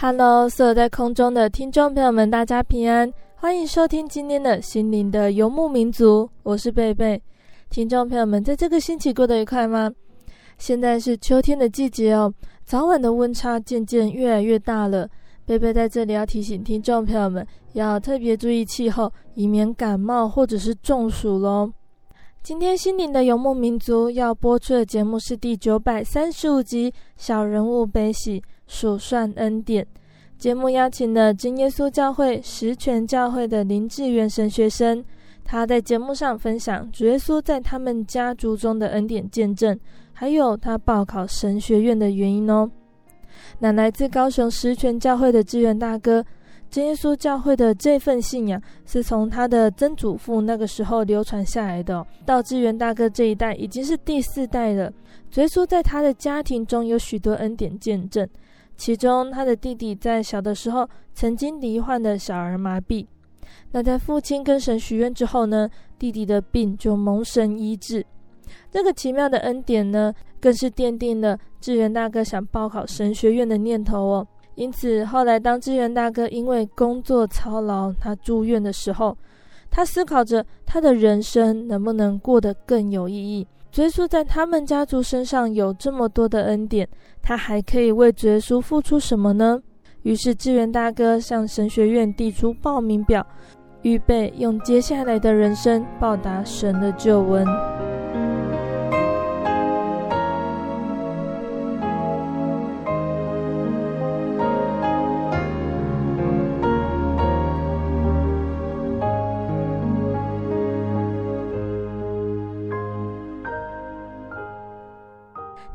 Hello，所有在空中的听众朋友们，大家平安，欢迎收听今天的心灵的游牧民族，我是贝贝。听众朋友们，在这个星期过得愉快吗？现在是秋天的季节哦，早晚的温差渐渐越来越大了。贝贝在这里要提醒听众朋友们，要特别注意气候，以免感冒或者是中暑喽。今天心灵的游牧民族要播出的节目是第九百三十五集《小人物悲喜》。数算恩典节目邀请了真耶稣教会十全教会的林志源神学生，他在节目上分享主耶稣在他们家族中的恩典见证，还有他报考神学院的原因哦。那来自高雄十全教会的志源大哥，真耶稣教会的这份信仰是从他的曾祖父那个时候流传下来的，到志源大哥这一代已经是第四代了。主耶稣在他的家庭中有许多恩典见证。其中，他的弟弟在小的时候曾经罹患的小儿麻痹。那在父亲跟神许愿之后呢，弟弟的病就蒙神医治。这个奇妙的恩典呢，更是奠定了志源大哥想报考神学院的念头哦。因此，后来当志源大哥因为工作操劳，他住院的时候，他思考着他的人生能不能过得更有意义。主耶稣在他们家族身上有这么多的恩典，他还可以为主耶稣付出什么呢？于是志源大哥向神学院递出报名表，预备用接下来的人生报答神的救恩。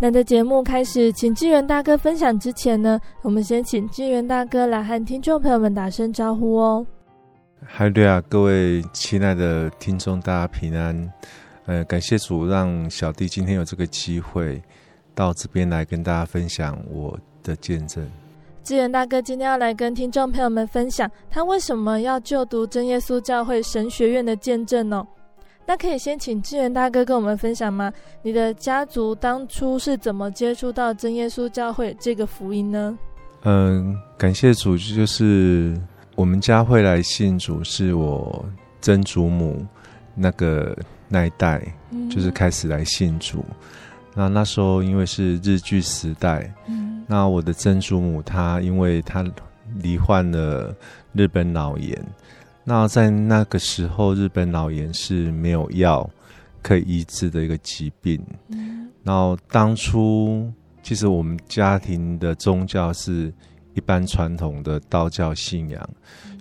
那在节目开始，请志源大哥分享之前呢，我们先请志源大哥来和听众朋友们打声招呼哦。嗨，对啊，各位亲爱的听众，大家平安。呃，感谢主，让小弟今天有这个机会到这边来跟大家分享我的见证。志源大哥今天要来跟听众朋友们分享，他为什么要就读真耶稣教会神学院的见证呢？那可以先请志源大哥跟我们分享吗？你的家族当初是怎么接触到真耶稣教会这个福音呢？嗯，感谢主，就是我们家会来信主，是我曾祖母那个那一代，就是开始来信主。嗯、那那时候因为是日据时代，嗯、那我的曾祖母她因为她罹患了日本脑炎。那在那个时候，日本脑炎是没有药可以医治的一个疾病。嗯，然后当初其实我们家庭的宗教是一般传统的道教信仰，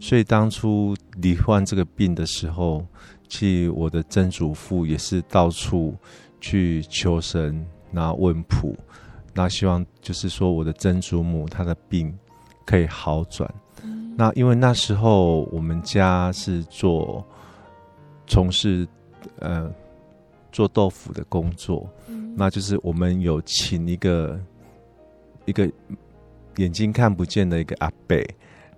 所以当初罹患这个病的时候，其实我的曾祖父也是到处去求神，那问卜，那希望就是说我的曾祖母她的病可以好转。那因为那时候我们家是做从事呃做豆腐的工作，那就是我们有请一个一个眼睛看不见的一个阿伯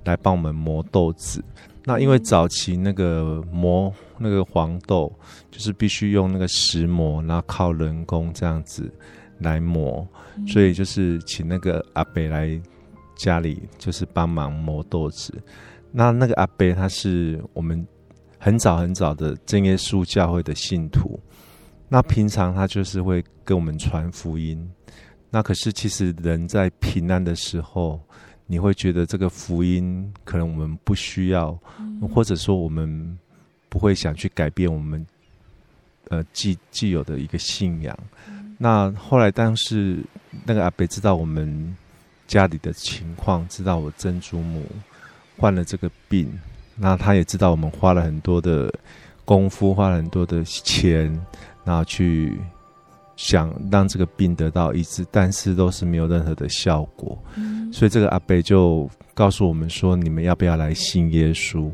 来帮我们磨豆子。那因为早期那个磨那个黄豆，就是必须用那个石磨，然后靠人工这样子来磨，所以就是请那个阿伯来家里，就是帮忙磨豆子。那那个阿伯他是我们很早很早的真耶稣教会的信徒，那平常他就是会跟我们传福音。那可是其实人在平安的时候，你会觉得这个福音可能我们不需要，或者说我们不会想去改变我们呃既既有的一个信仰。那后来但是那个阿伯知道我们家里的情况，知道我曾祖母。患了这个病，那他也知道我们花了很多的功夫，花了很多的钱，然后去想让这个病得到医治，但是都是没有任何的效果。嗯。所以这个阿伯就告诉我们说：“你们要不要来信耶稣？”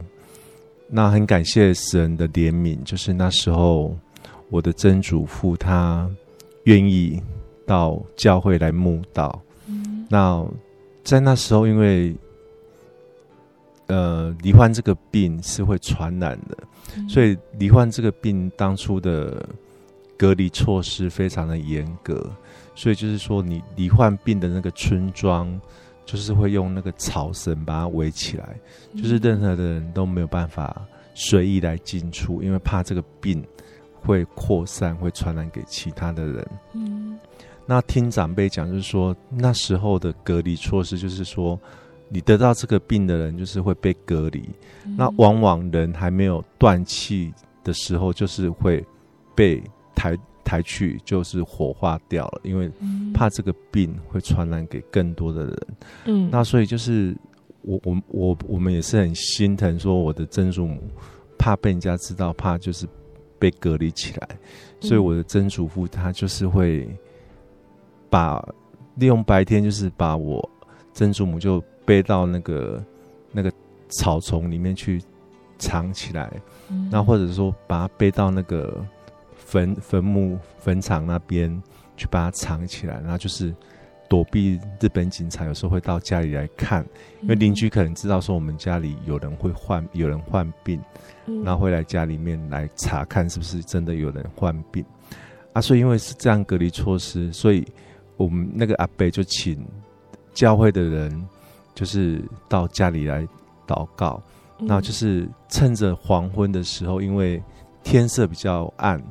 那很感谢神的怜悯，就是那时候我的曾祖父他愿意到教会来慕道。嗯。那在那时候，因为呃，罹患这个病是会传染的，嗯、所以罹患这个病当初的隔离措施非常的严格，所以就是说，你罹患病的那个村庄，就是会用那个草绳把它围起来，嗯、就是任何的人都没有办法随意来进出，因为怕这个病会扩散，会传染给其他的人。嗯，那听长辈讲，就是说那时候的隔离措施，就是说。你得到这个病的人，就是会被隔离。嗯、那往往人还没有断气的时候，就是会被抬抬去，就是火化掉了，因为怕这个病会传染给更多的人。嗯，那所以就是我我我我们也是很心疼，说我的曾祖母怕被人家知道，怕就是被隔离起来，所以我的曾祖父他就是会把利用白天，就是把我曾祖母就。背到那个那个草丛里面去藏起来，那、嗯、或者说把它背到那个坟坟墓坟场那边去把它藏起来，然后就是躲避日本警察，有时候会到家里来看，因为邻居可能知道说我们家里有人会患有人患病，然后会来家里面来查看是不是真的有人患病啊。所以因为是这样隔离措施，所以我们那个阿伯就请教会的人。就是到家里来祷告，那就是趁着黄昏的时候，因为天色比较暗，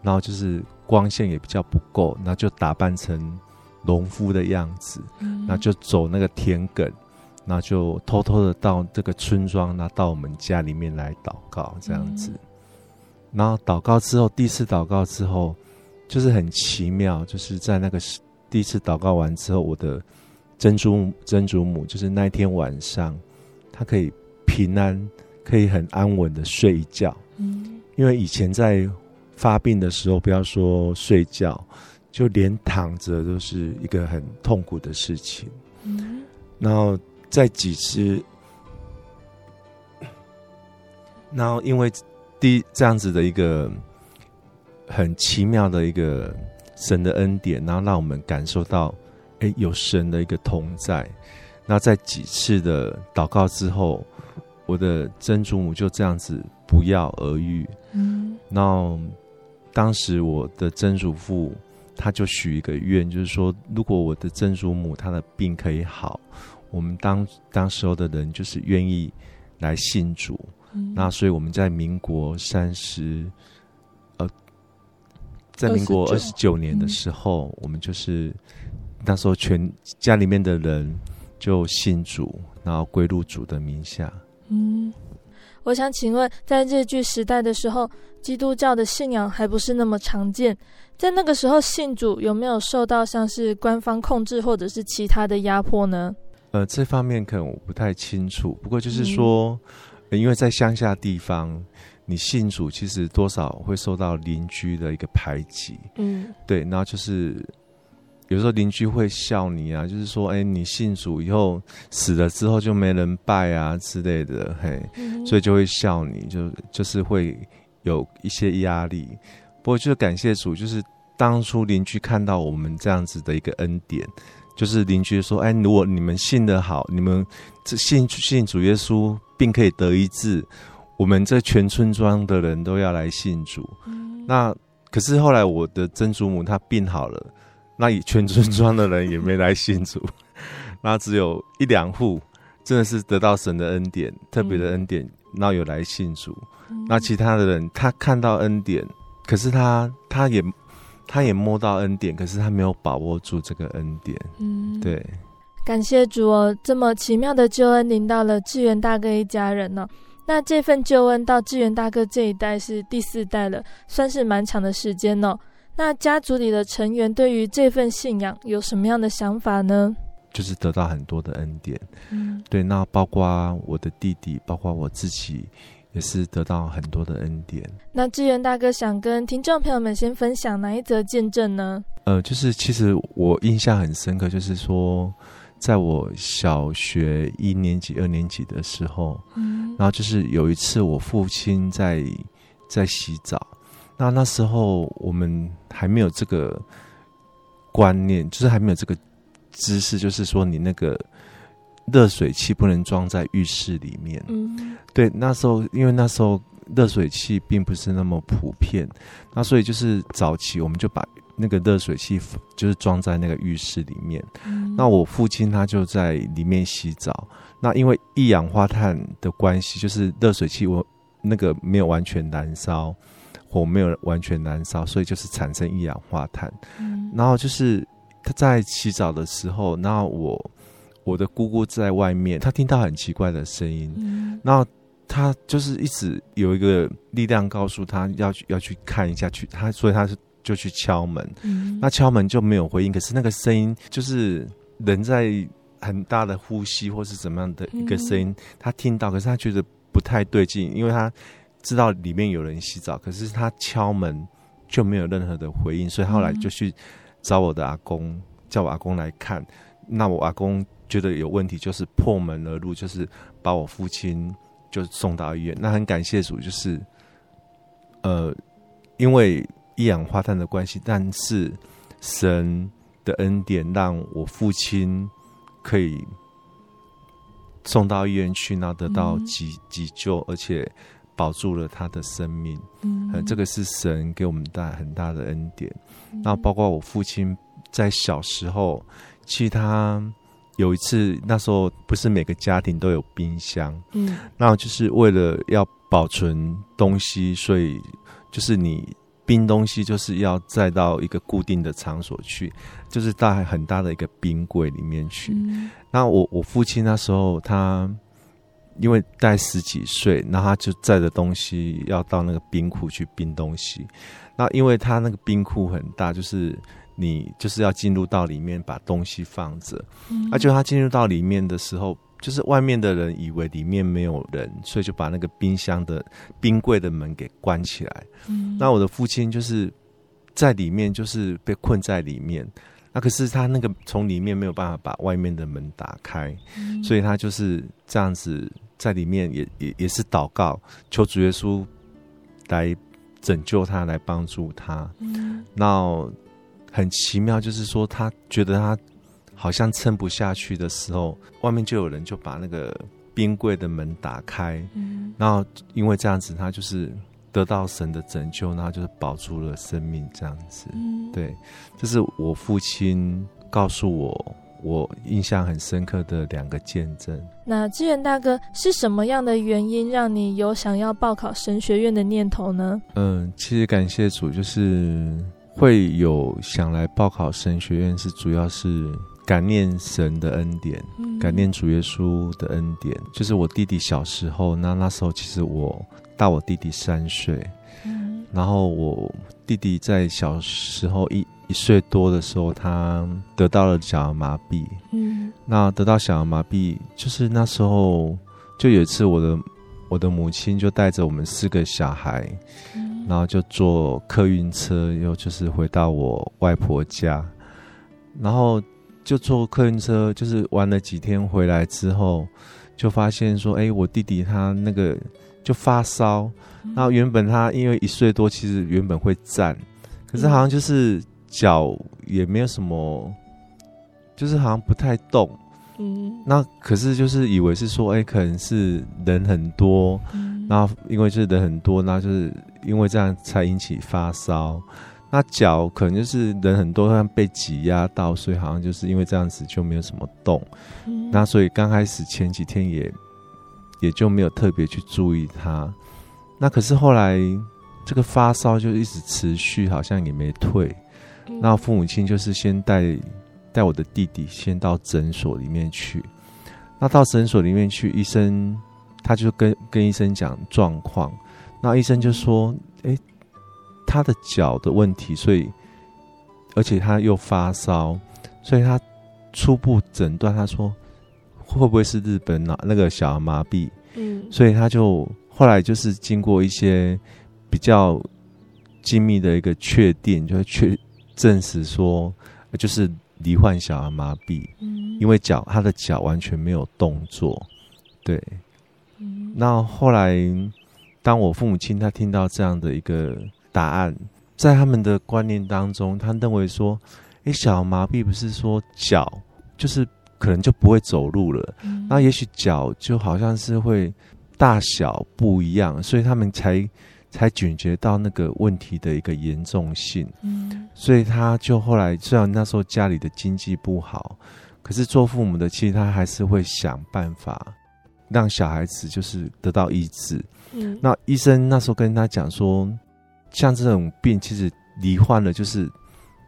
然后就是光线也比较不够，那就打扮成农夫的样子，那就走那个田埂，那就偷偷的到这个村庄，那到我们家里面来祷告这样子。然后祷告之后，第一次祷告之后，就是很奇妙，就是在那个第一次祷告完之后，我的。曾祖曾祖母就是那天晚上，她可以平安，可以很安稳的睡一觉。嗯，因为以前在发病的时候，不要说睡觉，就连躺着都是一个很痛苦的事情。嗯，然后在几次，然后因为第这样子的一个很奇妙的一个神的恩典，然后让我们感受到。哎有神的一个同在，那在几次的祷告之后，我的曾祖母就这样子不药而愈。嗯，然后当时我的曾祖父他就许一个愿，就是说，如果我的曾祖母她的病可以好，我们当当时候的人就是愿意来信主。嗯，那所以我们在民国三十，呃，在民国二十九年的时候，嗯，我们就是。那时候，全家里面的人就信主，然后归入主的名下。嗯，我想请问，在日据时代的时候，基督教的信仰还不是那么常见，在那个时候信主有没有受到像是官方控制或者是其他的压迫呢？呃，这方面可能我不太清楚。不过就是说，嗯，因为在乡下地方，你信主其实多少会受到邻居的一个排挤。嗯，对，然后就是。有时候邻居会笑你啊，就是说，哎，你信主以后死了之后就没人拜啊之类的，嘿，嗯、所以就会笑你，就就是会有一些压力。不过，就是感谢主，就是当初邻居看到我们这样子的一个恩典，就是邻居说：“哎，如果你们信得好，你们这信信主耶稣，并可以得医治，我们这全村庄的人都要来信主。嗯”那可是后来我的曾祖母她病好了，那全村庄的人也没来信主，那只有一两户真的是得到神的恩典，特别的恩典，那有来信主。那其他的人他看到恩典，可是他他也。他也摸到恩典，可是他没有把握住这个恩典。嗯，对。感谢主哦，这么奇妙的救恩临到了志源大哥一家人呢、哦。那这份救恩到志源大哥这一代是第四代了，算是蛮长的时间哦。那家族里的成员对于这份信仰有什么样的想法呢？就是得到很多的恩典。嗯，对。那包括我的弟弟，包括我自己。也是得到很多的恩典。那志源大哥想跟听众朋友们先分享哪一则见证呢？呃，就是其实我印象很深刻，就是说，在我小学一年级、二年级的时候，嗯，然后就是有一次我父亲在在洗澡，那那时候我们还没有这个观念，就是还没有这个知识，就是说你那个。热水器不能装在浴室里面。嗯，对，那时候因为那时候热水器并不是那么普遍，那所以就是早期我们就把那个热水器就是装在那个浴室里面。嗯，那我父亲他就在里面洗澡。那因为一氧化碳的关系，就是热水器我那个没有完全燃烧，火没有完全燃烧，所以就是产生一氧化碳。嗯，然后就是他在洗澡的时候，那我。我的姑姑在外面，她听到很奇怪的声音，嗯，然后她就是一直有一个力量告诉他要去要去看一下，去他所以他是就去敲门，嗯，那敲门就没有回应，可是那个声音就是人在很大的呼吸或是怎么样的一个声音，他听到，可是他觉得不太对劲，因为他知道里面有人洗澡，可是他敲门就没有任何的回应，所以后来就去找我的阿公，叫我阿公来看，那我阿公。觉得有问题，就是破门而入，就是把我父亲就送到医院。那很感谢主，就是呃，因为一氧化碳的关系，但是神的恩典让我父亲可以送到医院去，然后得到急急救，而且保住了他的生命。嗯，呃，这个是神给我们带很大的恩典。那包括我父亲在小时候，其实他。有一次，那时候不是每个家庭都有冰箱，嗯，那就是为了要保存东西，所以就是你冰东西就是要载到一个固定的场所去，就是带很大的一个冰柜里面去。嗯，那我我父亲那时候他因为带十几岁，那他就载着东西要到那个冰库去冰东西。那因为他那个冰库很大，就是。你就是要进入到里面把东西放着，嗯，而且他进入到里面的时候，就是外面的人以为里面没有人，所以就把那个冰箱的冰柜的门给关起来。嗯，那我的父亲就是在里面，就是被困在里面。那可是他那个从里面没有办法把外面的门打开，嗯，所以他就是这样子在里面也也也是祷告，求主耶稣来拯救他，来帮助他。嗯，那。很奇妙，就是说他觉得他好像撑不下去的时候，外面就有人就把那个冰柜的门打开，嗯，然后因为这样子，他就是得到神的拯救，然后就是保住了生命，这样子，嗯，对，这是我父亲告诉我，我印象很深刻的两个见证。那志远大哥是什么样的原因让你有想要报考神学院的念头呢？嗯，其实感谢主，就是。会有想来报考神学院，是主要是感念神的恩典，嗯、感念主耶稣的恩典。就是我弟弟小时候，那那时候其实我大我弟弟三岁，嗯，然后我弟弟在小时候一一岁多的时候，他得到了小儿麻痹，嗯，那得到小儿麻痹，就是那时候就有一次，我的我的母亲就带着我们四个小孩。嗯。然后就坐客运车，又就是回到我外婆家，然后就坐客运车，就是玩了几天回来之后，就发现说，哎，我弟弟他那个就发烧，然后原本他因为一岁多，其实原本会站，可是好像就是脚也没有什么，就是好像不太动。嗯，那可是就是以为是说，哎、欸，可能是人很多，然后、因为就是人很多，那就是因为这样才引起发烧。那脚可能就是人很多，像被挤压到，所以好像就是因为这样子就没有什么动。嗯、那所以刚开始前几天也也就没有特别去注意它。那可是后来这个发烧就一直持续，好像也没退。嗯、那父母亲就是先带。带我的弟弟先到诊所里面去。那到诊所里面去，医生他就跟跟医生讲状况。那医生就说：“诶，他的脚的问题，所以而且他又发烧，所以他初步诊断他说会不会是日本脑那个小儿麻痹？嗯，所以他就后来就是经过一些比较精密的一个确定，就确证实说就是。”罹患小儿麻痹，嗯，因为脚他的脚完全没有动作，对，嗯，那后来当我父母亲他听到这样的一个答案，在他们的观念当中，他认为说，诶，小儿麻痹不是说脚就是可能就不会走路了，嗯，那也许脚就好像是会大小不一样，所以他们才。才警觉到那个问题的一个严重性，嗯，所以他就后来虽然那时候家里的经济不好，可是做父母的其实他还是会想办法让小孩子就是得到医治。嗯，那医生那时候跟他讲说，像这种病其实罹患了，就是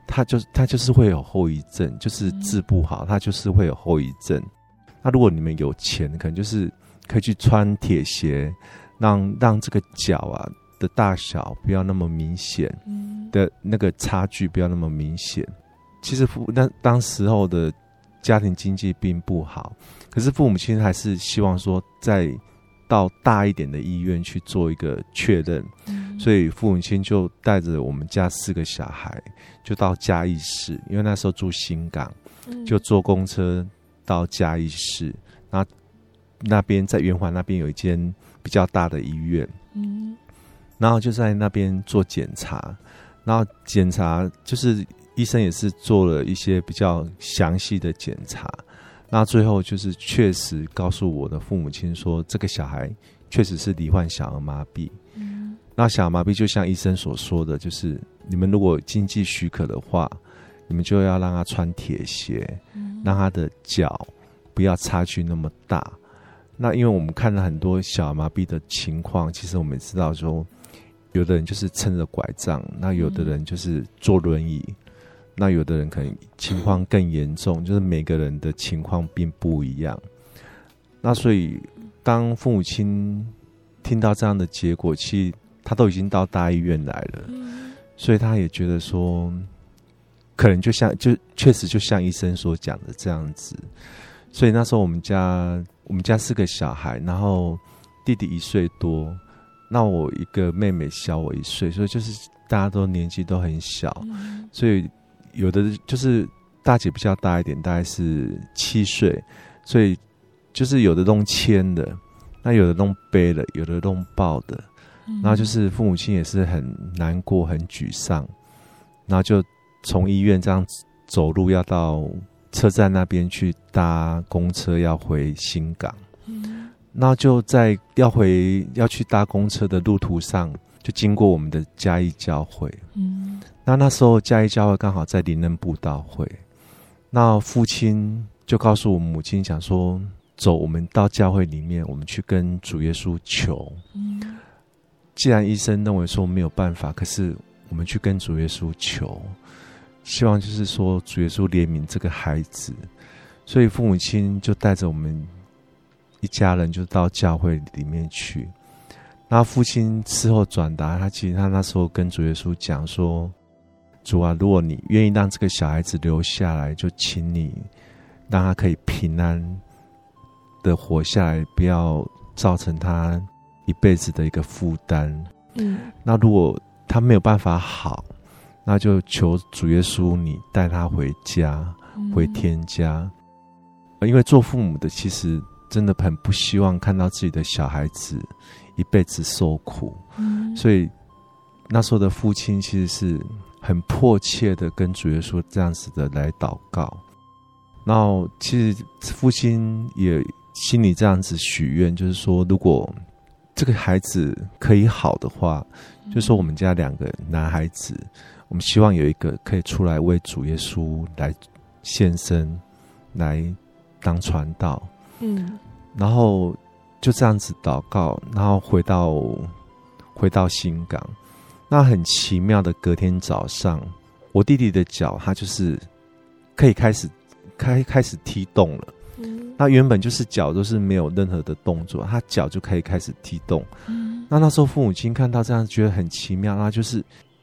他就他就是会有后遗症，就是治不好，他就是会有后遗症。那如果你们有钱，可能就是可以去穿铁鞋，让让这个脚啊。的大小不要那么明显，的那个差距不要那么明显。其实父那当时候的家庭经济并不好，可是父母亲还是希望说再到大一点的医院去做一个确认，所以父母亲就带着我们家四个小孩就到嘉义市，因为那时候住新港，就坐公车到嘉义市，然后那边在圆环那边有一间比较大的医院。然后就在那边做检查，然后检查就是医生也是做了一些比较详细的检查，那最后就是确实告诉我的父母亲说，这个小孩确实是罹患小儿麻痹。嗯，那小儿麻痹就像医生所说的就是，你们如果经济许可的话，你们就要让他穿铁鞋，让他的脚不要差距那么大。那因为我们看了很多小儿麻痹的情况，其实我们知道说。有的人就是撑着拐杖，那有的人就是坐轮椅，那有的人可能情况更严重，就是每个人的情况并不一样。那所以，当父母亲听到这样的结果，其实他都已经到大医院来了，嗯、所以他也觉得说，可能就像就确实就像医生所讲的这样子。所以那时候我们家我们家四个小孩，然后弟弟一岁多。那我一个妹妹小我一岁，所以就是大家都年纪都很小，嗯、所以有的就是大姐比较大一点，大概是七岁，所以就是有的弄牵的，那有的弄背的，有的弄抱的，然后就是父母亲也是很难过、很沮丧，然后就从医院这样走路要到车站那边去搭公车，要回新港。那就在要回要去搭公车的路途上，就经过我们的嘉义教会。嗯，那那时候嘉义教会刚好在林恩布道会，那父亲就告诉我母亲讲说：“走，我们到教会里面，我们去跟主耶稣求。嗯，既然医生认为说没有办法，可是我们去跟主耶稣求，希望就是说主耶稣怜悯这个孩子。所以父母亲就带着我们。”一家人就到教会里面去，那父亲事后转达，他其实他那时候跟主耶稣讲说：“主啊，如果你愿意让这个小孩子留下来，就请你让他可以平安的活下来，不要造成他一辈子的一个负担。”嗯，那如果他没有办法好，那就求主耶稣你带他回家，回天家，因为做父母的其实。真的很不希望看到自己的小孩子一辈子受苦，嗯、所以那时候的父亲其实是很迫切的跟主耶稣这样子的来祷告。然后其实父亲也心里这样子许愿，就是说，如果这个孩子可以好的话，就是说我们家两个男孩子，我们希望有一个可以出来为主耶稣来献身，来当传道。嗯，然后就这样子祷告，然后回到回到新港。那很奇妙的，隔天早上，我弟弟的脚他就是可以开始。开开始踢动了，嗯，那原本就是脚都是没有任何的动作，他脚就可以开始踢动，嗯，那那时候父母亲看到这样觉得很奇妙，那就是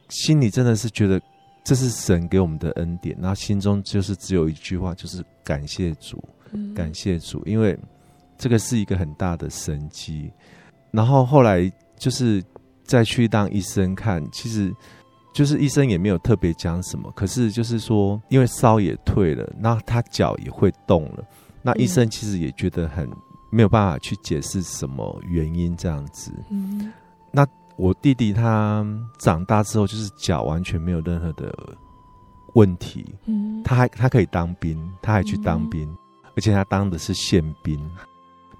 心里真的是觉得这是神给我们的恩典，然后心中就是只有一句话，就是感谢主，嗯，感谢主，因为这个是一个很大的神机。然后后来就是再去当医生看，其实。就是医生也没有特别讲什么，可是就是说，因为烧也退了，那他脚也会动了，那医生其实也觉得很没有办法去解释什么原因这样子。嗯，那我弟弟他长大之后，就是脚完全没有任何的问题。嗯，他还他可以当兵，他还去当兵，而且他当的是宪兵。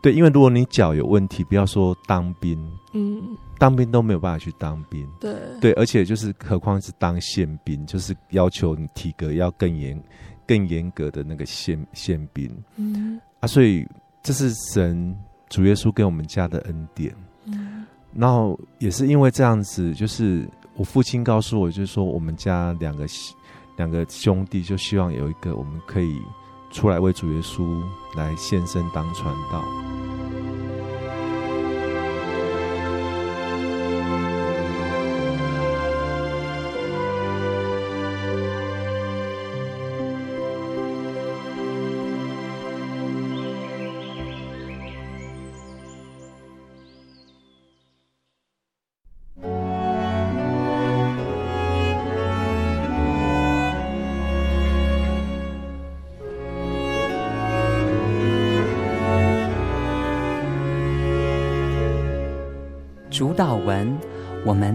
对，因为如果你脚有问题，不要说当兵，嗯，当兵都没有办法去当兵。对对，而且就是何况是当宪兵，就是要求你体格要更严、更严格的那个宪宪兵。嗯啊，所以这是神主耶稣给我们家的恩典。嗯，然后也是因为这样子，就是我父亲告诉我，就是说我们家两个两个兄弟就希望有一个我们可以。出来为主耶稣来献身当传道。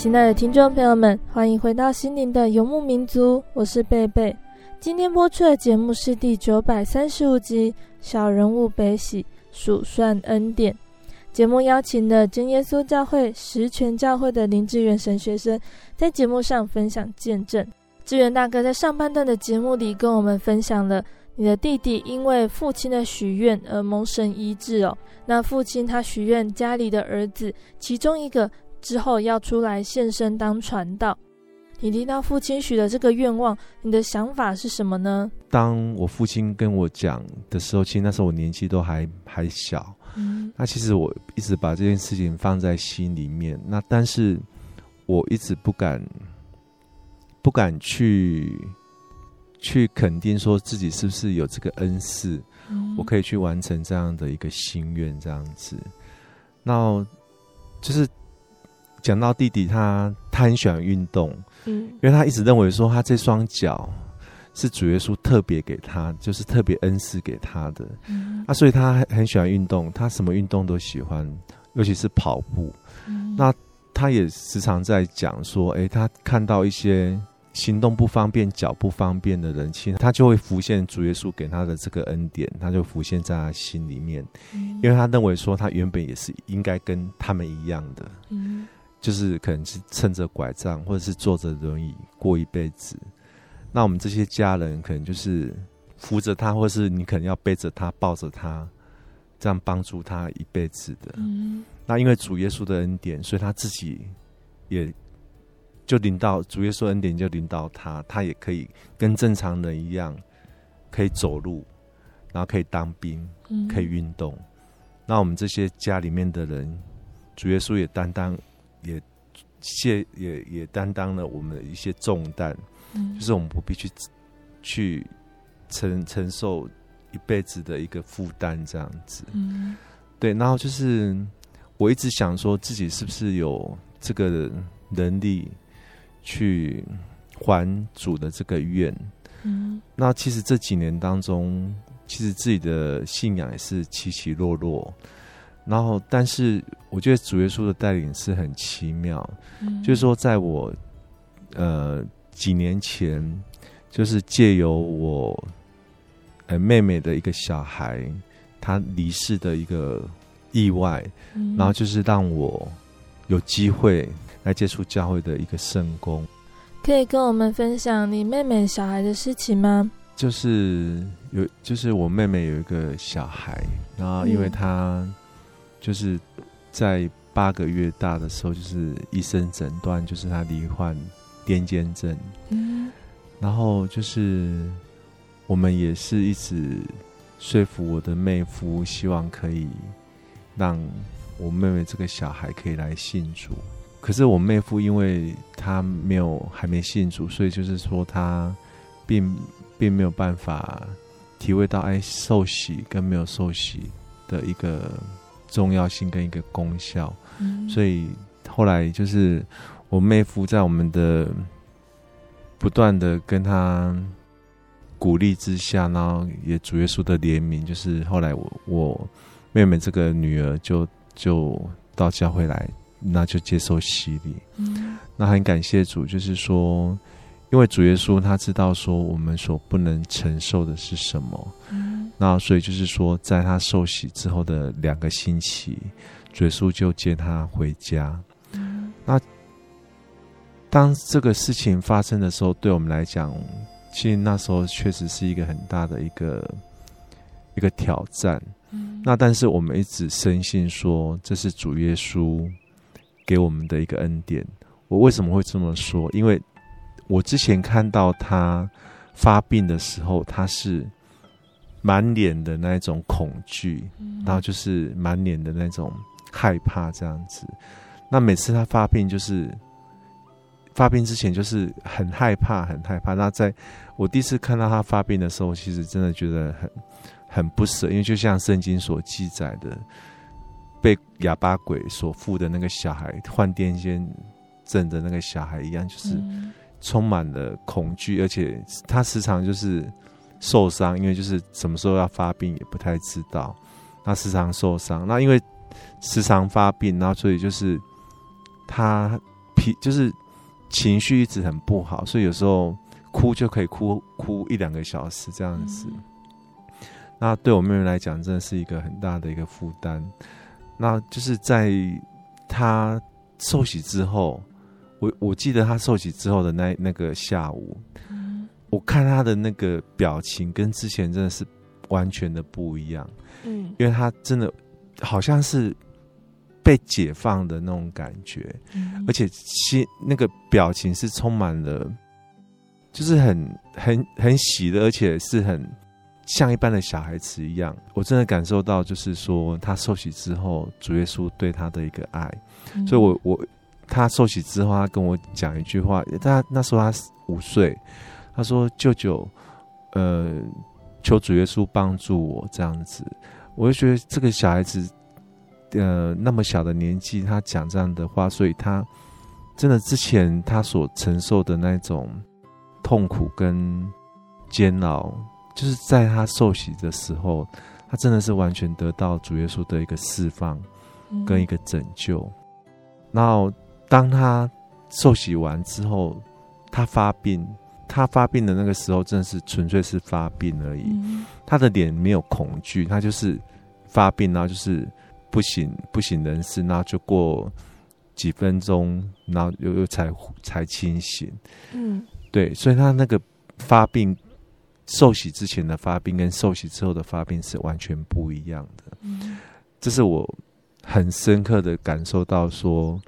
亲爱的听众朋友们，欢迎回到心灵的游牧民族，我是贝贝。今天播出的节目是第九百三十五集《小人物悲喜数算恩典》。节目邀请了真耶稣教会十全教会的林志远神学生，在节目上分享见证。志远大哥在上半段的节目里跟我们分享了你的弟弟因为父亲的许愿而蒙神医治哦。那父亲他许愿家里的儿子其中一个之后要出来现身当传道。你听到父亲许的这个愿望，你的想法是什么呢？当我父亲跟我讲的时候，其实那时候我年纪都还还小。嗯，那其实我一直把这件事情放在心里面，那但是我一直不敢，不敢去去肯定说自己是不是有这个恩赐，嗯，我可以去完成这样的一个心愿，这样子。那就是讲到弟弟他，他他很喜欢运动，嗯，因为他一直认为说他这双脚。是主耶稣特别给他，就是特别恩赐给他的，嗯、啊，所以他很喜欢运动，他什么运动都喜欢，尤其是跑步。嗯、那他也时常在讲说，哎、欸，他看到一些行动不方便、脚不方便的人，其实他就会浮现主耶稣给他的这个恩典，他就浮现在他心里面，嗯、因为他认为说他原本也是应该跟他们一样的，嗯、就是可能是撑着拐杖或者是坐着轮椅过一辈子。那我们这些家人可能就是扶着他，或是你可能要背着他、抱着他，这样帮助他一辈子的。嗯。那因为主耶稣的恩典，所以他自己也就领到主耶稣恩典就领到他，他也可以跟正常人一样可以走路，然后可以当兵，可以运动。嗯、那我们这些家里面的人，主耶稣也担当，也卸，也也担当了我们的一些重担，嗯、就是我们不必去去承承受一辈子的一个负担，这样子。嗯、对。然后就是我一直想说自己是不是有这个能力去还主的这个愿。嗯，那其实这几年当中，其实自己的信仰也是起起落落。然后，但是我觉得主耶稣的带领是很奇妙。嗯，就是说，在我呃几年前，就是借由我呃妹妹的一个小孩他离世的一个意外，嗯，然后就是让我有机会来接触教会的一个圣工。可以跟我们分享你妹妹小孩的事情吗？就是有，就是我妹妹有一个小孩，然后因为她就是在八个月大的时候，就是医生诊断就是他罹患癫痫症。嗯，然后就是我们也是一直说服我的妹夫，希望可以让我妹妹这个小孩可以来信主。可是我妹夫，因为他没有还没信主，所以就是说他并并没有办法体会到哎受洗跟没有受洗的一个重要性跟一个功效。嗯。所以后来就是我妹夫在我们的不断的跟他鼓励之下，然后也主耶稣的怜悯，就是后来我我妹妹这个女儿就就到教会来。那就接受洗礼。嗯，那很感谢主，就是说，因为主耶稣他知道说我们所不能承受的是什么。嗯，那所以就是说，在他受洗之后的两个星期，主耶稣就接他回家。嗯，那当这个事情发生的时候，对我们来讲，其实那时候确实是一个很大的一个一个挑战。嗯，那但是我们一直深信说，这是主耶稣。给我们的一个恩典。我为什么会这么说？因为我之前看到他发病的时候，他是满脸的那种恐惧，然后就是满脸的那种害怕这样子。那每次他发病，就是发病之前就是很害怕，很害怕。那在我第一次看到他发病的时候，其实真的觉得很很不舍，因为就像圣经所记载的。被哑巴鬼所附的那个小孩，患癫痫症的那个小孩一样，就是充满了恐惧，而且他时常就是受伤，因为就是什么时候要发病也不太知道。他时常受伤，那因为时常发病，然后所以就是他脾就是情绪一直很不好，所以有时候哭就可以哭哭一两个小时这样子。那对我妹妹来讲，真的是一个很大的一个负担。那就是在他受洗之后，我我记得他受洗之后的那那个下午，嗯，我看他的那个表情跟之前真的是完全的不一样，嗯，因为他真的好像是被解放的那种感觉，嗯，而且心那个表情是充满了，就是很很很喜的，而且是很。像一般的小孩子一样，我真的感受到，就是说他受洗之后，主耶稣对他的一个爱。嗯、所以我我他受洗之后，他跟我讲一句话，他那时候他五岁，他说：“舅舅，呃，求主耶稣帮助我这样子。”我就觉得这个小孩子，呃，那么小的年纪，他讲这样的话，所以他真的之前他所承受的那种痛苦跟煎熬。就是在他受洗的时候，他真的是完全得到主耶稣的一个释放，跟一个拯救。嗯、然后当他受洗完之后，他发病，他发病的那个时候，真的是纯粹是发病而已。嗯、他的脸没有恐惧，他就是发病，然后就是不省不省人事，然后就过几分钟，然后又又才才清醒。嗯，对，所以他那个发病。受洗之前的发病跟受洗之后的发病是完全不一样的，嗯，这是我很深刻的感受到，说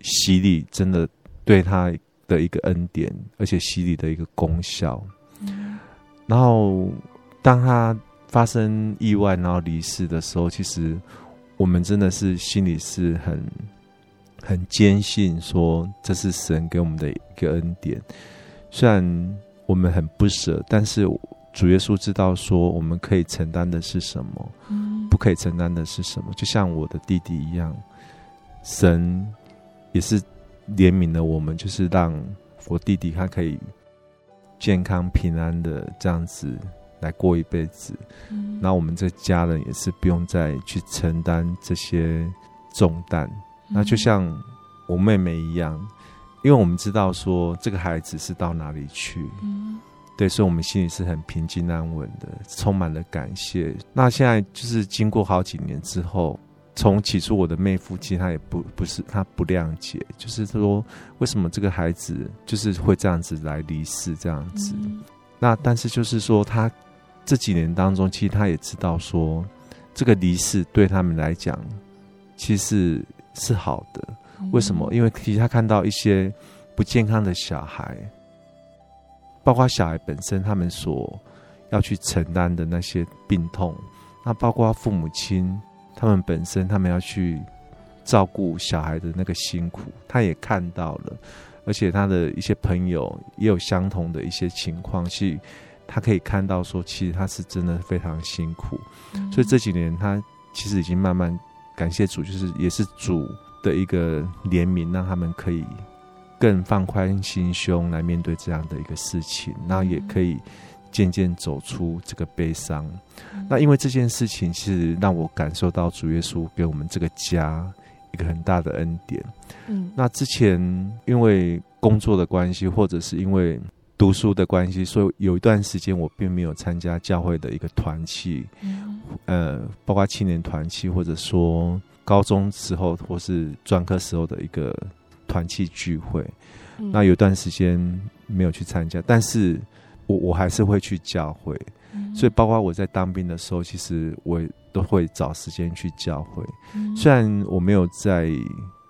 洗礼真的对他的一个恩典，而且洗礼的一个功效。嗯，然后当他发生意外然后离世的时候，其实我们真的是心里是很很坚信，说这是神给我们的一个恩典。虽然我们很不舍，但是主耶稣知道说我们可以承担的是什么，不可以承担的是什么。就像我的弟弟一样，神也是怜悯了我们，就是让我弟弟他可以健康平安的这样子来过一辈子。那我们这家人也是不用再去承担这些重担。那就像我妹妹一样。因为我们知道说这个孩子是到哪里去，嗯，对，所以我们心里是很平静安稳的，充满了感谢。那现在就是经过好几年之后，从起初我的妹夫其实他也不不是他不谅解，就是说为什么这个孩子就是会这样子来离世这样子。嗯，那但是就是说他这几年当中，其实他也知道说这个离世对他们来讲其实是，是好的。为什么？因为其实他看到一些不健康的小孩，包括小孩本身，他们所要去承担的那些病痛，那包括父母亲他们本身，他们要去照顾小孩的那个辛苦，他也看到了，而且他的一些朋友也有相同的一些情况，去他可以看到说，其实他是真的非常辛苦，所以这几年他其实已经慢慢感谢主，就是也是主。的一个怜悯，让他们可以更放宽心胸来面对这样的一个事情，然后也可以渐渐走出这个悲伤。那因为这件事情，其实让我感受到主耶稣给我们这个家一个很大的恩典。嗯，那之前因为工作的关系，或者是因为读书的关系，所以有一段时间我并没有参加教会的一个团契，呃，包括青年团契，或者说。高中时候或是专科时候的一个团契聚会，嗯，那有段时间没有去参加，但是我我还是会去教会，嗯，所以包括我在当兵的时候，其实我都会找时间去教会。嗯，虽然我没有在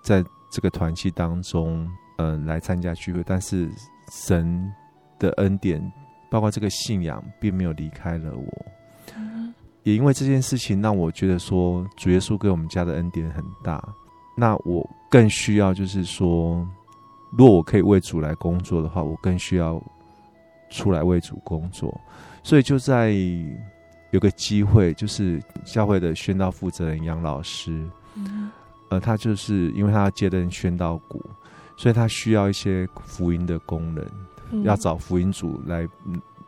在这个团契当中，嗯，来参加聚会，但是神的恩典，包括这个信仰，并没有离开了我。也因为这件事情，让我觉得说，主耶稣给我们家的恩典很大。那我更需要，就是说，如果我可以为主来工作的话，我更需要出来为主工作。所以就在有个机会，就是教会的宣道负责人杨老师，嗯，呃，他就是因为他要接任宣道股，所以他需要一些福音的工人，嗯，要找福音组来。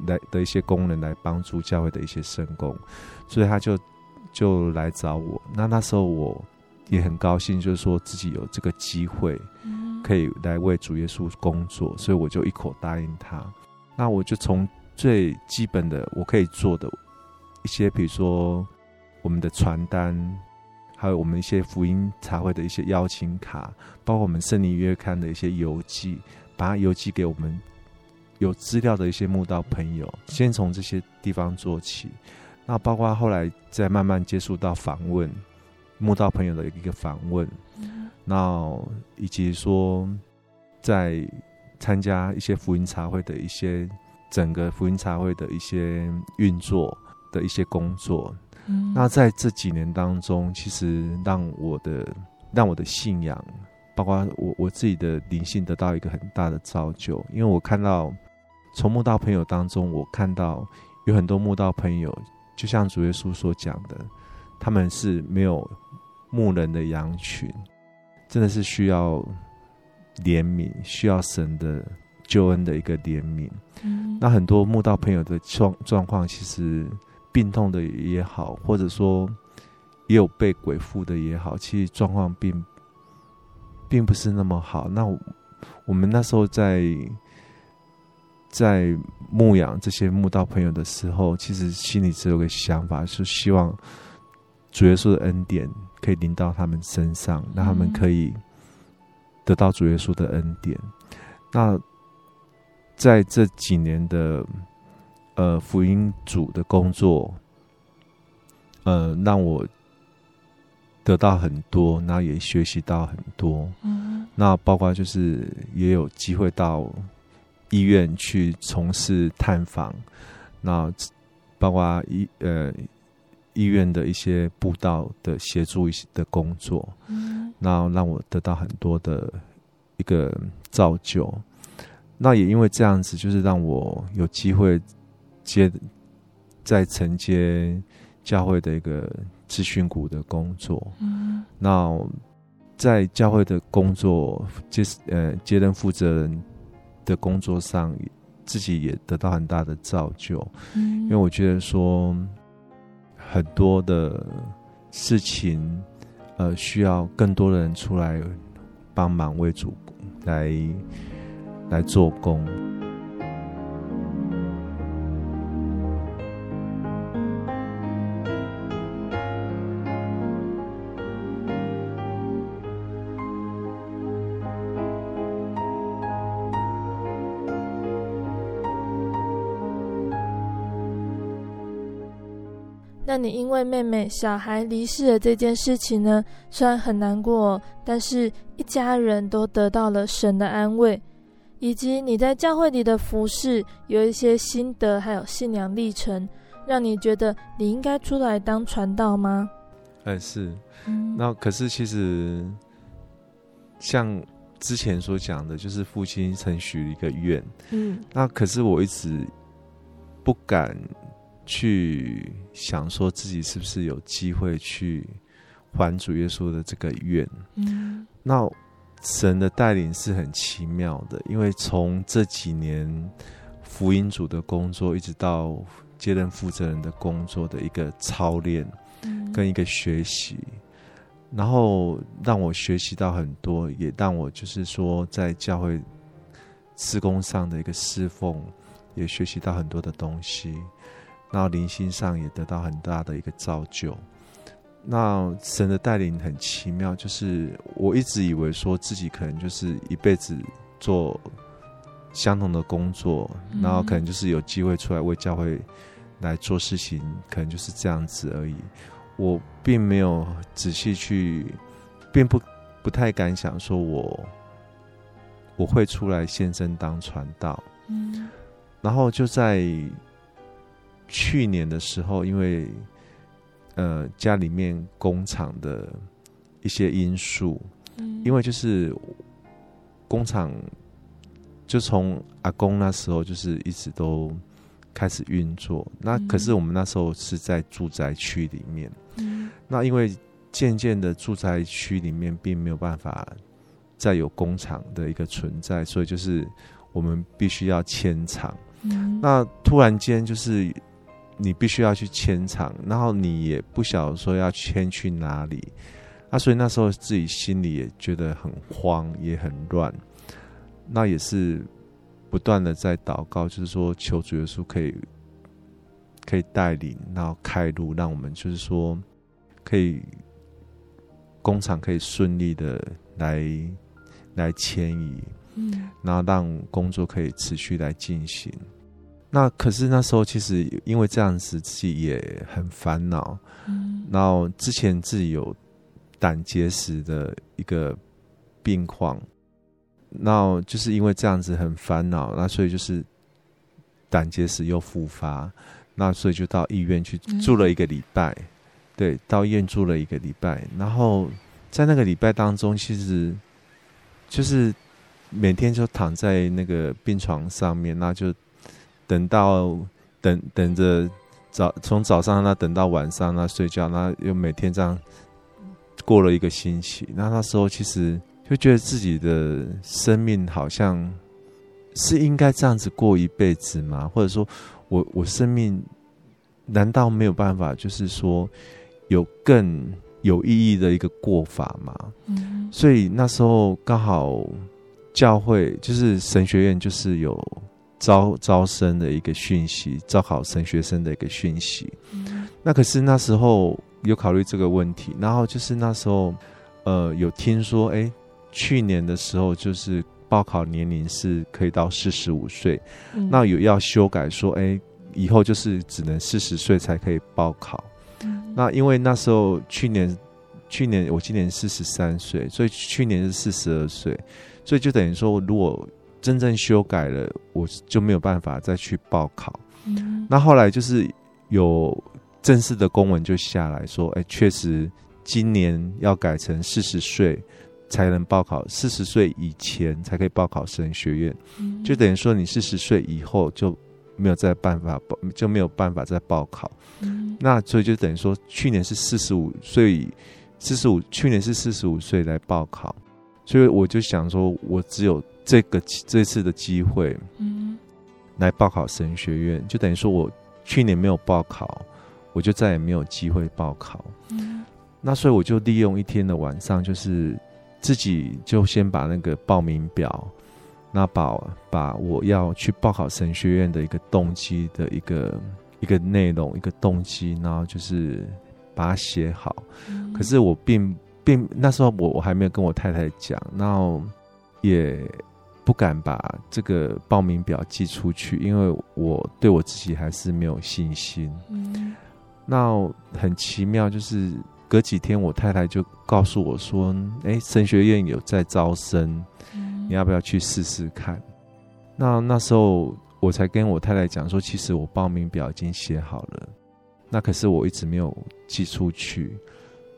来的一些工人来帮助教会的一些圣工，所以他就就来找我。那那时候我也很高兴，就是说自己有这个机会，可以来为主耶稣工作，所以我就一口答应他。那我就从最基本的我可以做的一些，比如说我们的传单，还有我们一些福音茶会的一些邀请卡，包括我们圣灵月刊的一些邮寄，把它邮寄给我们。有资料的一些慕道朋友，先从这些地方做起。那包括后来再慢慢接触到访问慕道朋友的一个访问，那以及说在参加一些福音茶会的一些整个福音茶会的一些运作的一些工作。那在这几年当中，其实让我的让我的信仰，包括我我自己的灵性得到一个很大的造就，因为我看到。从慕道朋友当中，我看到有很多慕道朋友，就像主耶稣所讲的，他们是没有牧人的羊群，真的是需要怜悯，需要神的救恩的一个怜悯。嗯。那很多慕道朋友的状状况，其实病痛的也好，或者说也有被鬼附的也好，其实状况并并不是那么好。那我们那时候在。在牧养这些慕道朋友的时候，其实心里只有个想法，是希望主耶稣的恩典可以临到他们身上，让他们可以得到主耶稣的恩典。那在这几年的呃福音组的工作，呃，让我得到很多，那也学习到很多。嗯，那包括就是也有机会到。医院去从事探访，那包括医呃医院的一些布道的协助一些的工作，嗯，然后让我得到很多的一个造就。那也因为这样子，就是让我有机会接在承接教会的一个资讯股的工作，嗯，那在教会的工作接呃接任负责人的工作上，自己也得到很大的造就，嗯，因为我觉得说很多的事情，呃，需要更多的人出来帮忙为主来。来做工。因为妹妹小孩离世的这件事情呢，虽然很难过，但是一家人都得到了神的安慰。以及你在教会里的服侍，有一些心得，还有信仰历程，让你觉得你应该出来当传道吗？哎，是。嗯，那可是其实像之前所讲的，就是父亲曾许一个愿，嗯，那可是我一直不敢去想说自己是不是有机会去还主耶稣的这个愿，嗯，那。神的带领是很奇妙的，因为从这几年福音组的工作，一直到接任负责人的工作的一个操练，跟一个学习，然后让我学习到很多，也让我就是说在教会施工上的一个侍奉，也学习到很多的东西，然后灵性上也得到很大的一个造就。那神的带领很奇妙，就是我一直以为说自己可能就是一辈子做相同的工作，嗯、然后可能就是有机会出来为教会来做事情，可能就是这样子而已。我并没有仔细去，并不不太敢想说我我会出来献身当传道。嗯，然后就在去年的时候，因为。呃，家里面工厂的一些因素，嗯，因为就是工厂就从阿公那时候就是一直都开始运作，那可是我们那时候是在住宅区里面，嗯，那因为渐渐的住宅区里面并没有办法再有工厂的一个存在，所以就是我们必须要迁厂，嗯，那突然间就是。你必须要去迁场，然后你也不晓得说要迁去哪里，啊，所以那时候自己心里也觉得很慌，也很乱。那也是不断的在祷告，就是说求主耶稣可以可以带领，然后开路，让我们就是说可以工厂可以顺利的来来迁移，嗯，然后让工作可以持续来进行。那可是那时候，其实因为这样子，自己也很烦恼。嗯，然后之前自己有胆结石的一个病况，那就是因为这样子很烦恼，那所以就是胆结石又复发，那所以就到医院去住了一个礼拜。嗯，对，到医院住了一个礼拜，然后在那个礼拜当中，其实就是每天就躺在那个病床上面，那就。等到等等着早从早上那等到晚上那睡觉，那又每天这样过了一个星期。那那时候其实就觉得自己的生命好像是应该这样子过一辈子吗？或者说我我生命难道没有办法，就是说有更有意义的一个过法吗？嗯。所以那时候刚好教会就是神学院就是有。招招生的一个讯息，招考神学生的一个讯息。嗯。那可是那时候有考虑这个问题，然后就是那时候，呃，有听说，哎，去年的时候就是报考年龄是可以到四十五岁，嗯，那有要修改说，哎，以后就是只能四十岁才可以报考。嗯。那因为那时候去年，去年我今年四十三岁，所以去年是四十二岁，所以就等于说，如果真正修改了，我就没有办法再去报考。嗯，那后来就是有正式的公文就下来说，哎，确实今年要改成四十岁才能报考，四十岁以前才可以报考神学院，嗯、就等于说你四十岁以后就没有再办法报，就没有办法再报考。嗯、那所以就等于说，去年是四十五岁，四十五，去年是四十五岁来报考，所以我就想说，我只有这个这次的机会，嗯，来报考神学院，就等于说我去年没有报考，我就再也没有机会报考。嗯，那所以我就利用一天的晚上，就是自己就先把那个报名表，那把把我要去报考神学院的一个动机的一个一个内容，一个动机，然后就是把它写好。嗯，可是我并并那时候我我还没有跟我太太讲，然后也。不敢把这个报名表寄出去，因为我对我自己还是没有信心。嗯，那很奇妙，就是隔几天，我太太就告诉我说：“哎，神学院有在招生，嗯，你要不要去试试看？”那那时候我才跟我太太讲说：“其实我报名表已经写好了，那可是我一直没有寄出去。”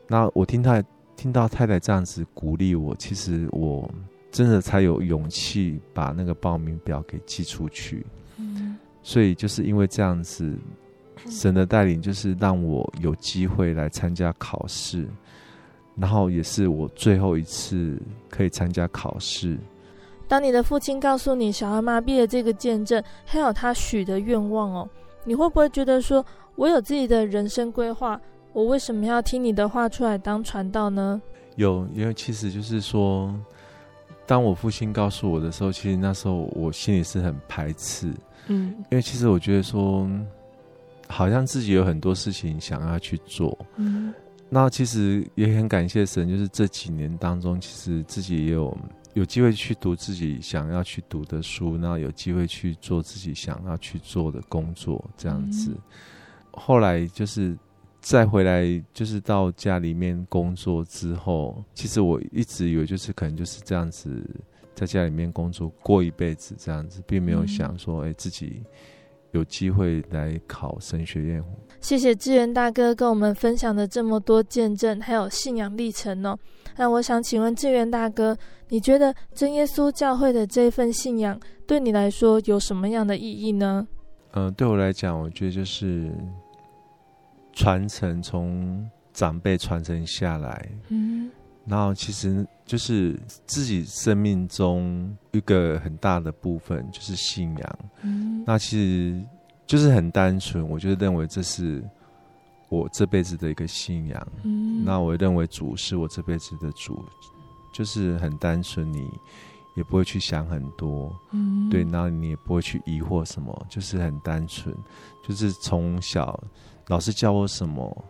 那我听太听到太太这样子鼓励我，其实我。真的才有勇气把那个报名表给寄出去，嗯，所以就是因为这样子，神的带领就是让我有机会来参加考试，然后也是我最后一次可以参加考试。当你的父亲告诉你小儿麻痹的这个见证，还有他许的愿望哦，你会不会觉得说，我有自己的人生规划，我为什么要听你的话出来当传道呢？有，因为其实就是说。当我父亲告诉我的时候，其实那时候我心里是很排斥，嗯，因为其实我觉得说，好像自己有很多事情想要去做，嗯，那其实也很感谢神，就是这几年当中，其实自己也有有机会去读自己想要去读的书，然后有机会去做自己想要去做的工作，这样子，嗯，后来就是。再回来就是到家里面工作之后，其实我一直以为就是可能就是这样子，在家里面工作过一辈子这样子，并没有想说，哎、欸，自己有机会来考神学院。谢谢志源大哥跟我们分享的这么多见证，还有信仰历程哦。那我想请问志源大哥，你觉得真耶稣教会的这份信仰对你来说有什么样的意义呢？嗯、呃，对我来讲，我觉得就是。传承从长辈传承下来，嗯，然后其实就是自己生命中一个很大的部分就是信仰，嗯，那其实就是很单纯，我就认为这是我这辈子的一个信仰，嗯，那我认为主是我这辈子的主，就是很单纯，你也不会去想很多，嗯，对，然后你也不会去疑惑什么，就是很单纯，就是从小。老师教我什么？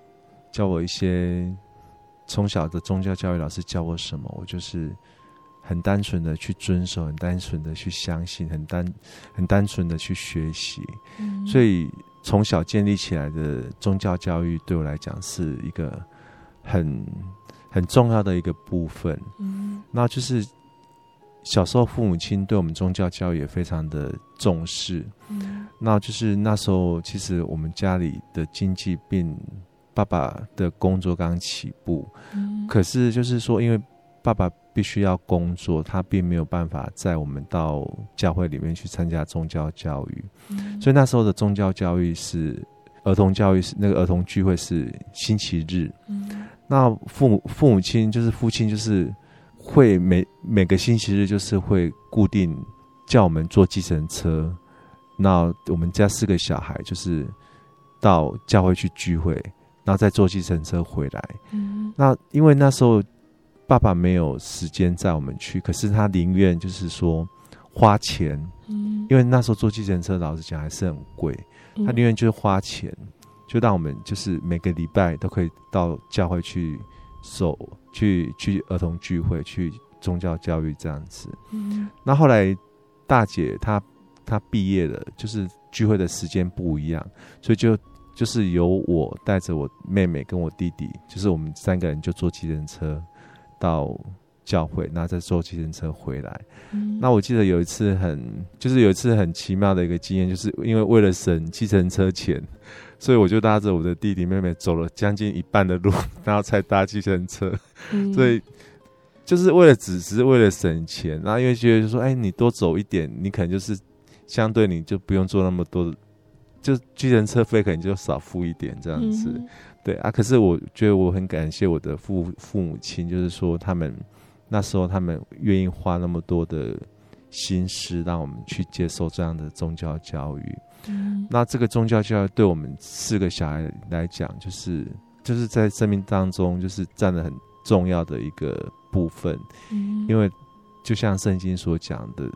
教我一些从小的宗教教育。老师教我什么？我就是很单纯的去遵守，很单纯的去相信，很单很单纯的去学习。嗯。所以从小建立起来的宗教教育，对我来讲是一个很很重要的一个部分。嗯。那就是。小时候，父母亲对我们宗教教育也非常的重视。嗯，那就是那时候，其实我们家里的经济并爸爸的工作刚起步。嗯，可是就是说，因为爸爸必须要工作，他并没有办法在我们到教会里面去参加宗教教育。嗯，所以那时候的宗教教育是儿童教育，是那个儿童聚会是星期日。嗯，那父母父母亲就是父亲就是。会每每个星期日就是会固定叫我们坐计程车，那我们家四个小孩就是到教会去聚会，然后再坐计程车回来。嗯，那因为那时候爸爸没有时间载我们去，可是他宁愿就是说花钱，嗯，因为那时候坐计程车老实讲还是很贵，他宁愿就是花钱，就让我们就是每个礼拜都可以到教会去。走去去儿童聚会，去宗教教育这样子。嗯，那后来大姐她她毕业了，就是聚会的时间不一样，所以就就是由我带着我妹妹跟我弟弟，就是我们三个人就坐计程车到教会，然后再坐计程车回来。嗯、那我记得有一次很，就是有一次很奇妙的一个经验，就是因为为了省计程车钱，所以我就拉着我的弟弟妹妹走了将近一半的路，然后才搭计程车。嗯、所以就是为了只是为了省钱，然后因为觉得说，哎，你多走一点，你可能就是相对你就不用做那么多，就计程车费可能就少付一点这样子。嗯、对啊，可是我觉得我很感谢我的父父母亲，就是说他们。那时候他们愿意花那么多的心思，让我们去接受这样的宗教教育。嗯，那这个宗教教育对我们四个小孩来讲，就是就是在生命当中就是占了很重要的一个部分。嗯，因为就像圣经所讲的，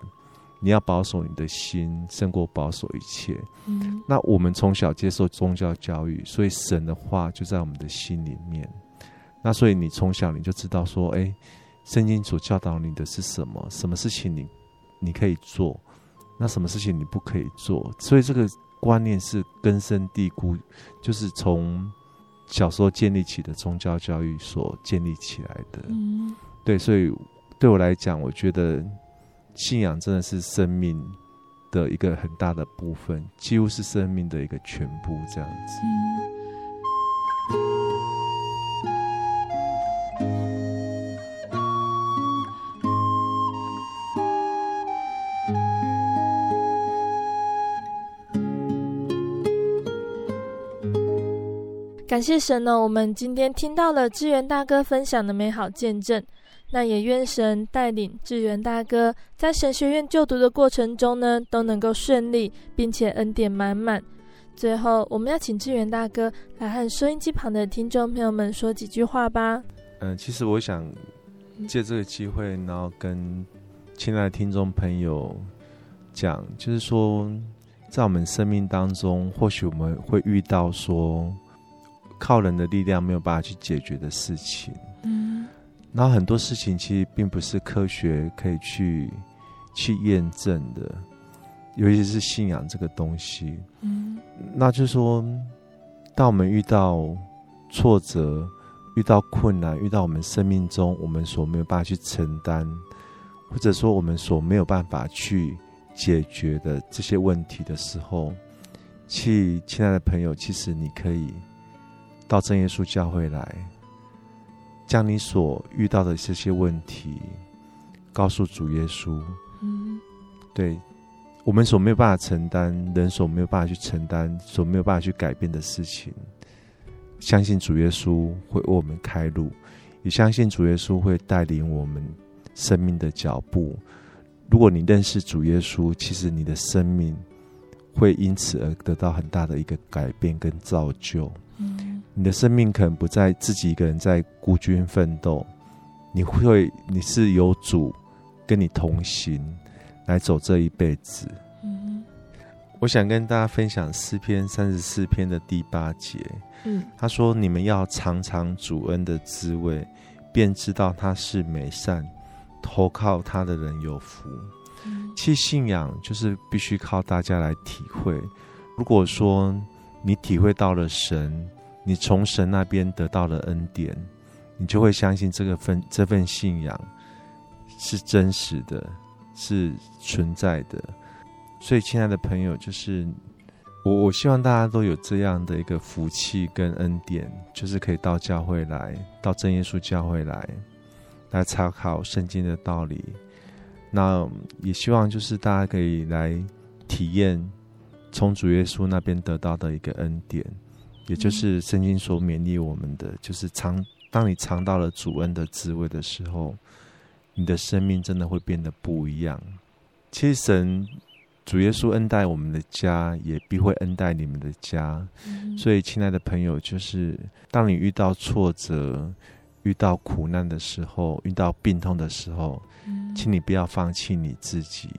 你要保守你的心，胜过保守一切。嗯，那我们从小接受宗教教育，所以神的话就在我们的心里面。那所以你从小你就知道说，哎。圣经所教导你的是什么？什么事情你你可以做？那什么事情你不可以做？所以这个观念是根深蒂固，就是从小时候建立起的宗教教育所建立起来的。嗯，对，所以对我来讲，我觉得信仰真的是生命的一个很大的部分，几乎是生命的一个全部，这样子。感谢神呢，我们今天听到了志源大哥分享的美好见证。那也愿神带领志源大哥在神学院就读的过程中呢，都能够顺利，并且恩典满满。最后，我们要请志源大哥来和收音机旁的听众朋友们说几句话吧。嗯，其实我想借这个机会，然后跟亲爱的听众朋友讲，就是说，在我们生命当中，或许我们会遇到说。靠人的力量没有办法去解决的事情，嗯，然后很多事情其实并不是科学可以去去验证的，尤其是信仰这个东西，嗯，那就是说，当我们遇到挫折、遇到困难、遇到我们生命中我们所没有办法去承担，或者说我们所没有办法去解决的这些问题的时候，去，亲爱的朋友，其实你可以。到真耶稣教会来，将你所遇到的这些问题告诉主耶稣。嗯，对，我们所没有办法承担，人所没有办法去承担，所没有办法去改变的事情，相信主耶稣会为我们开路，也相信主耶稣会带领我们生命的脚步。如果你认识主耶稣，其实你的生命会因此而得到很大的一个改变跟造就。嗯。你的生命可能不再自己一个人在孤军奋斗，你会你是有主跟你同行来走这一辈子。嗯，我想跟大家分享诗篇三十四篇的第八节。嗯，他说：“你们要尝尝主恩的滋味，便知道他是美善，投靠他的人有福。”嗯，其实信仰就是必须靠大家来体会。如果说你体会到了神。你从神那边得到了恩典，你就会相信这个份这份信仰是真实的，是存在的。所以，亲爱的朋友，就是我，我希望大家都有这样的一个福气跟恩典，就是可以到教会来，到真耶稣教会来，来参考圣经的道理。那也希望就是大家可以来体验从主耶稣那边得到的一个恩典。也就是圣经所勉励我们的，就是尝，当你尝到了主恩的滋味的时候，你的生命真的会变得不一样。其实神主耶稣恩待我们的家，也必会恩待你们的家。嗯、所以，亲爱的朋友，就是当你遇到挫折、遇到苦难的时候，遇到病痛的时候，嗯、请你不要放弃你自己。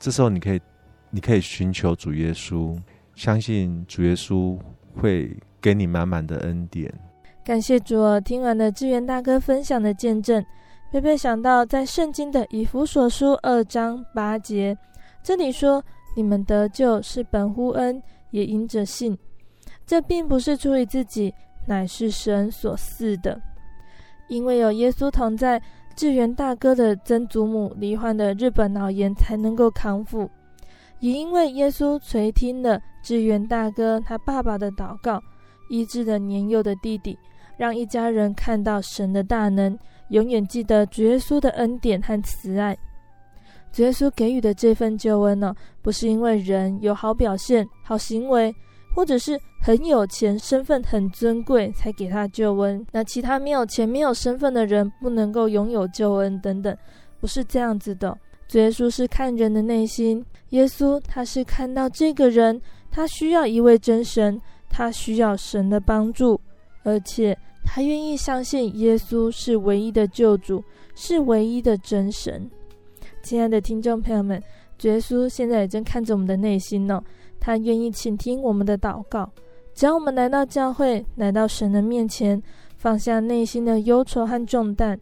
这时候，你可以，你可以寻求主耶稣，相信主耶稣。会给你满满的恩典。感谢主哦！听完了志源大哥分享的见证，贝贝想到在圣经的以弗所书二章八节，这里说：“你们得救是本乎恩，也因着信。这并不是出于自己，乃是神所赐的。因为有耶稣同在，志源大哥的曾祖母罹患的日本脑炎才能够康复。也因为耶稣垂听了志源大哥他爸爸的祷告，医治了年幼的弟弟，让一家人看到神的大能，永远记得主耶稣的恩典和慈爱。主耶稣给予的这份救恩呢，不是因为人有好表现、好行为，或者是很有钱、身份很尊贵才给他救恩。那其他没有钱、没有身份的人不能够拥有救恩等等，不是这样子的。耶稣是看人的内心，耶稣他是看到这个人，他需要一位真神，他需要神的帮助，而且他愿意相信耶稣是唯一的救主，是唯一的真神。亲爱的听众朋友们，主耶稣现在也正看着我们的内心呢。他愿意倾听我们的祷告。只要我们来到教会，来到神的面前，放下内心的忧愁和重担，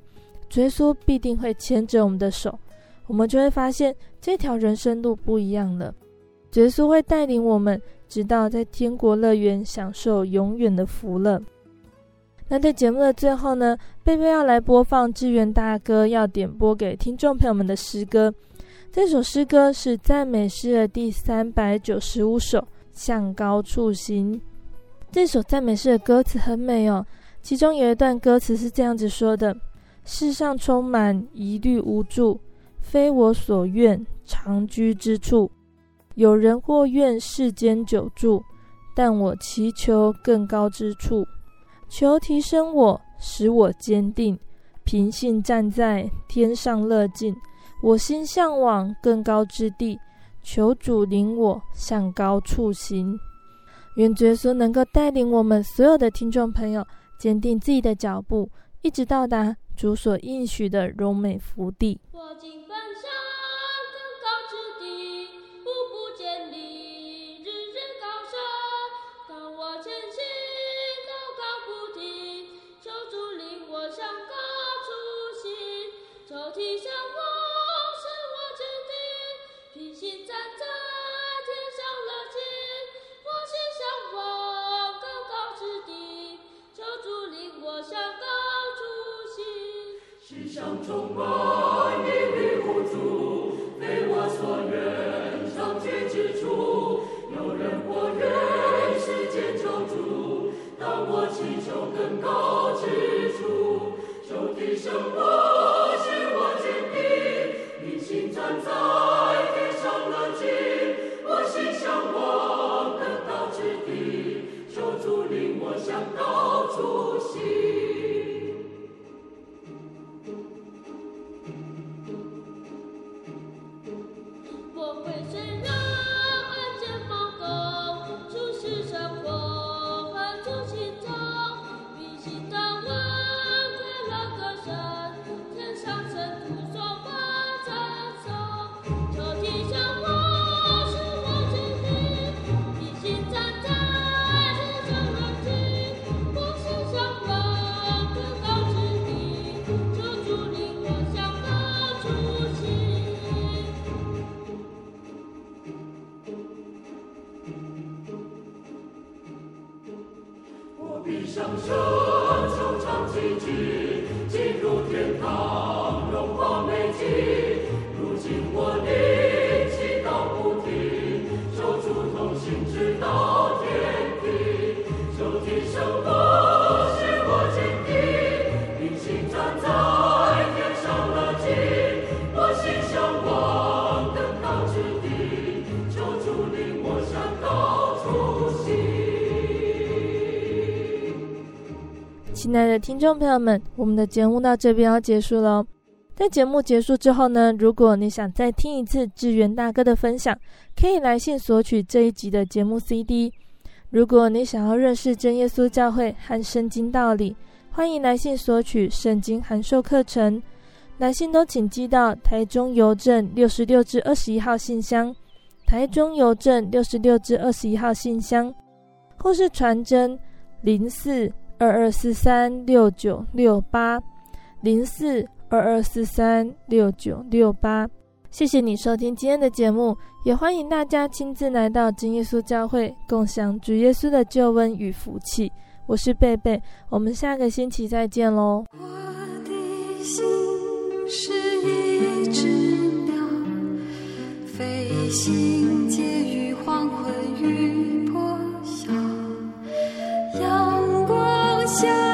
主耶稣必定会牵着我们的手。我们就会发现这条人生路不一样了。主耶稣会带领我们，直到在天国乐园享受永远的福乐。那在节目的最后呢，贝贝要来播放志源大哥要点播给听众朋友们的诗歌。这首诗歌是赞美诗的第三百九十五首《向高处行》。这首赞美诗的歌词很美哦，其中有一段歌词是这样子说的：“世上充满疑虑无助，非我所愿长居之处。有人或愿世间久住，但我祈求更高之处。”求提升我，使我坚定，凭信站在天上乐境。我心向往更高之地，求主领我向高处行。愿耶稣能够带领我们所有的听众朋友，坚定自己的脚步，一直到达主所应许的荣美福地。充满一粒呼出，非我所愿。相聚之处，有人或愿世间求助。当我祈求更高之处，求提升，我是我坚定，一心站在。亲爱的听众朋友们，我们的节目到这边要结束了。在节目结束之后呢，如果你想再听一次志源大哥的分享，可以来信索取这一集的节目 CD。如果你想要认识真耶稣教会和圣经道理，欢迎来信索取圣经函授课程。来信都请寄到台中邮政六十六至二十一号信箱，台中邮政六十六至二十一号信箱，或是传真零四。二二四三六九六八零四二二四三六九六八，谢谢你收听今天的节目，也欢迎大家亲自来到真耶稣教会，共享主耶稣的救恩与福气。我是贝贝，我们下个星期再见喽。我的心是一只鸟飞行接我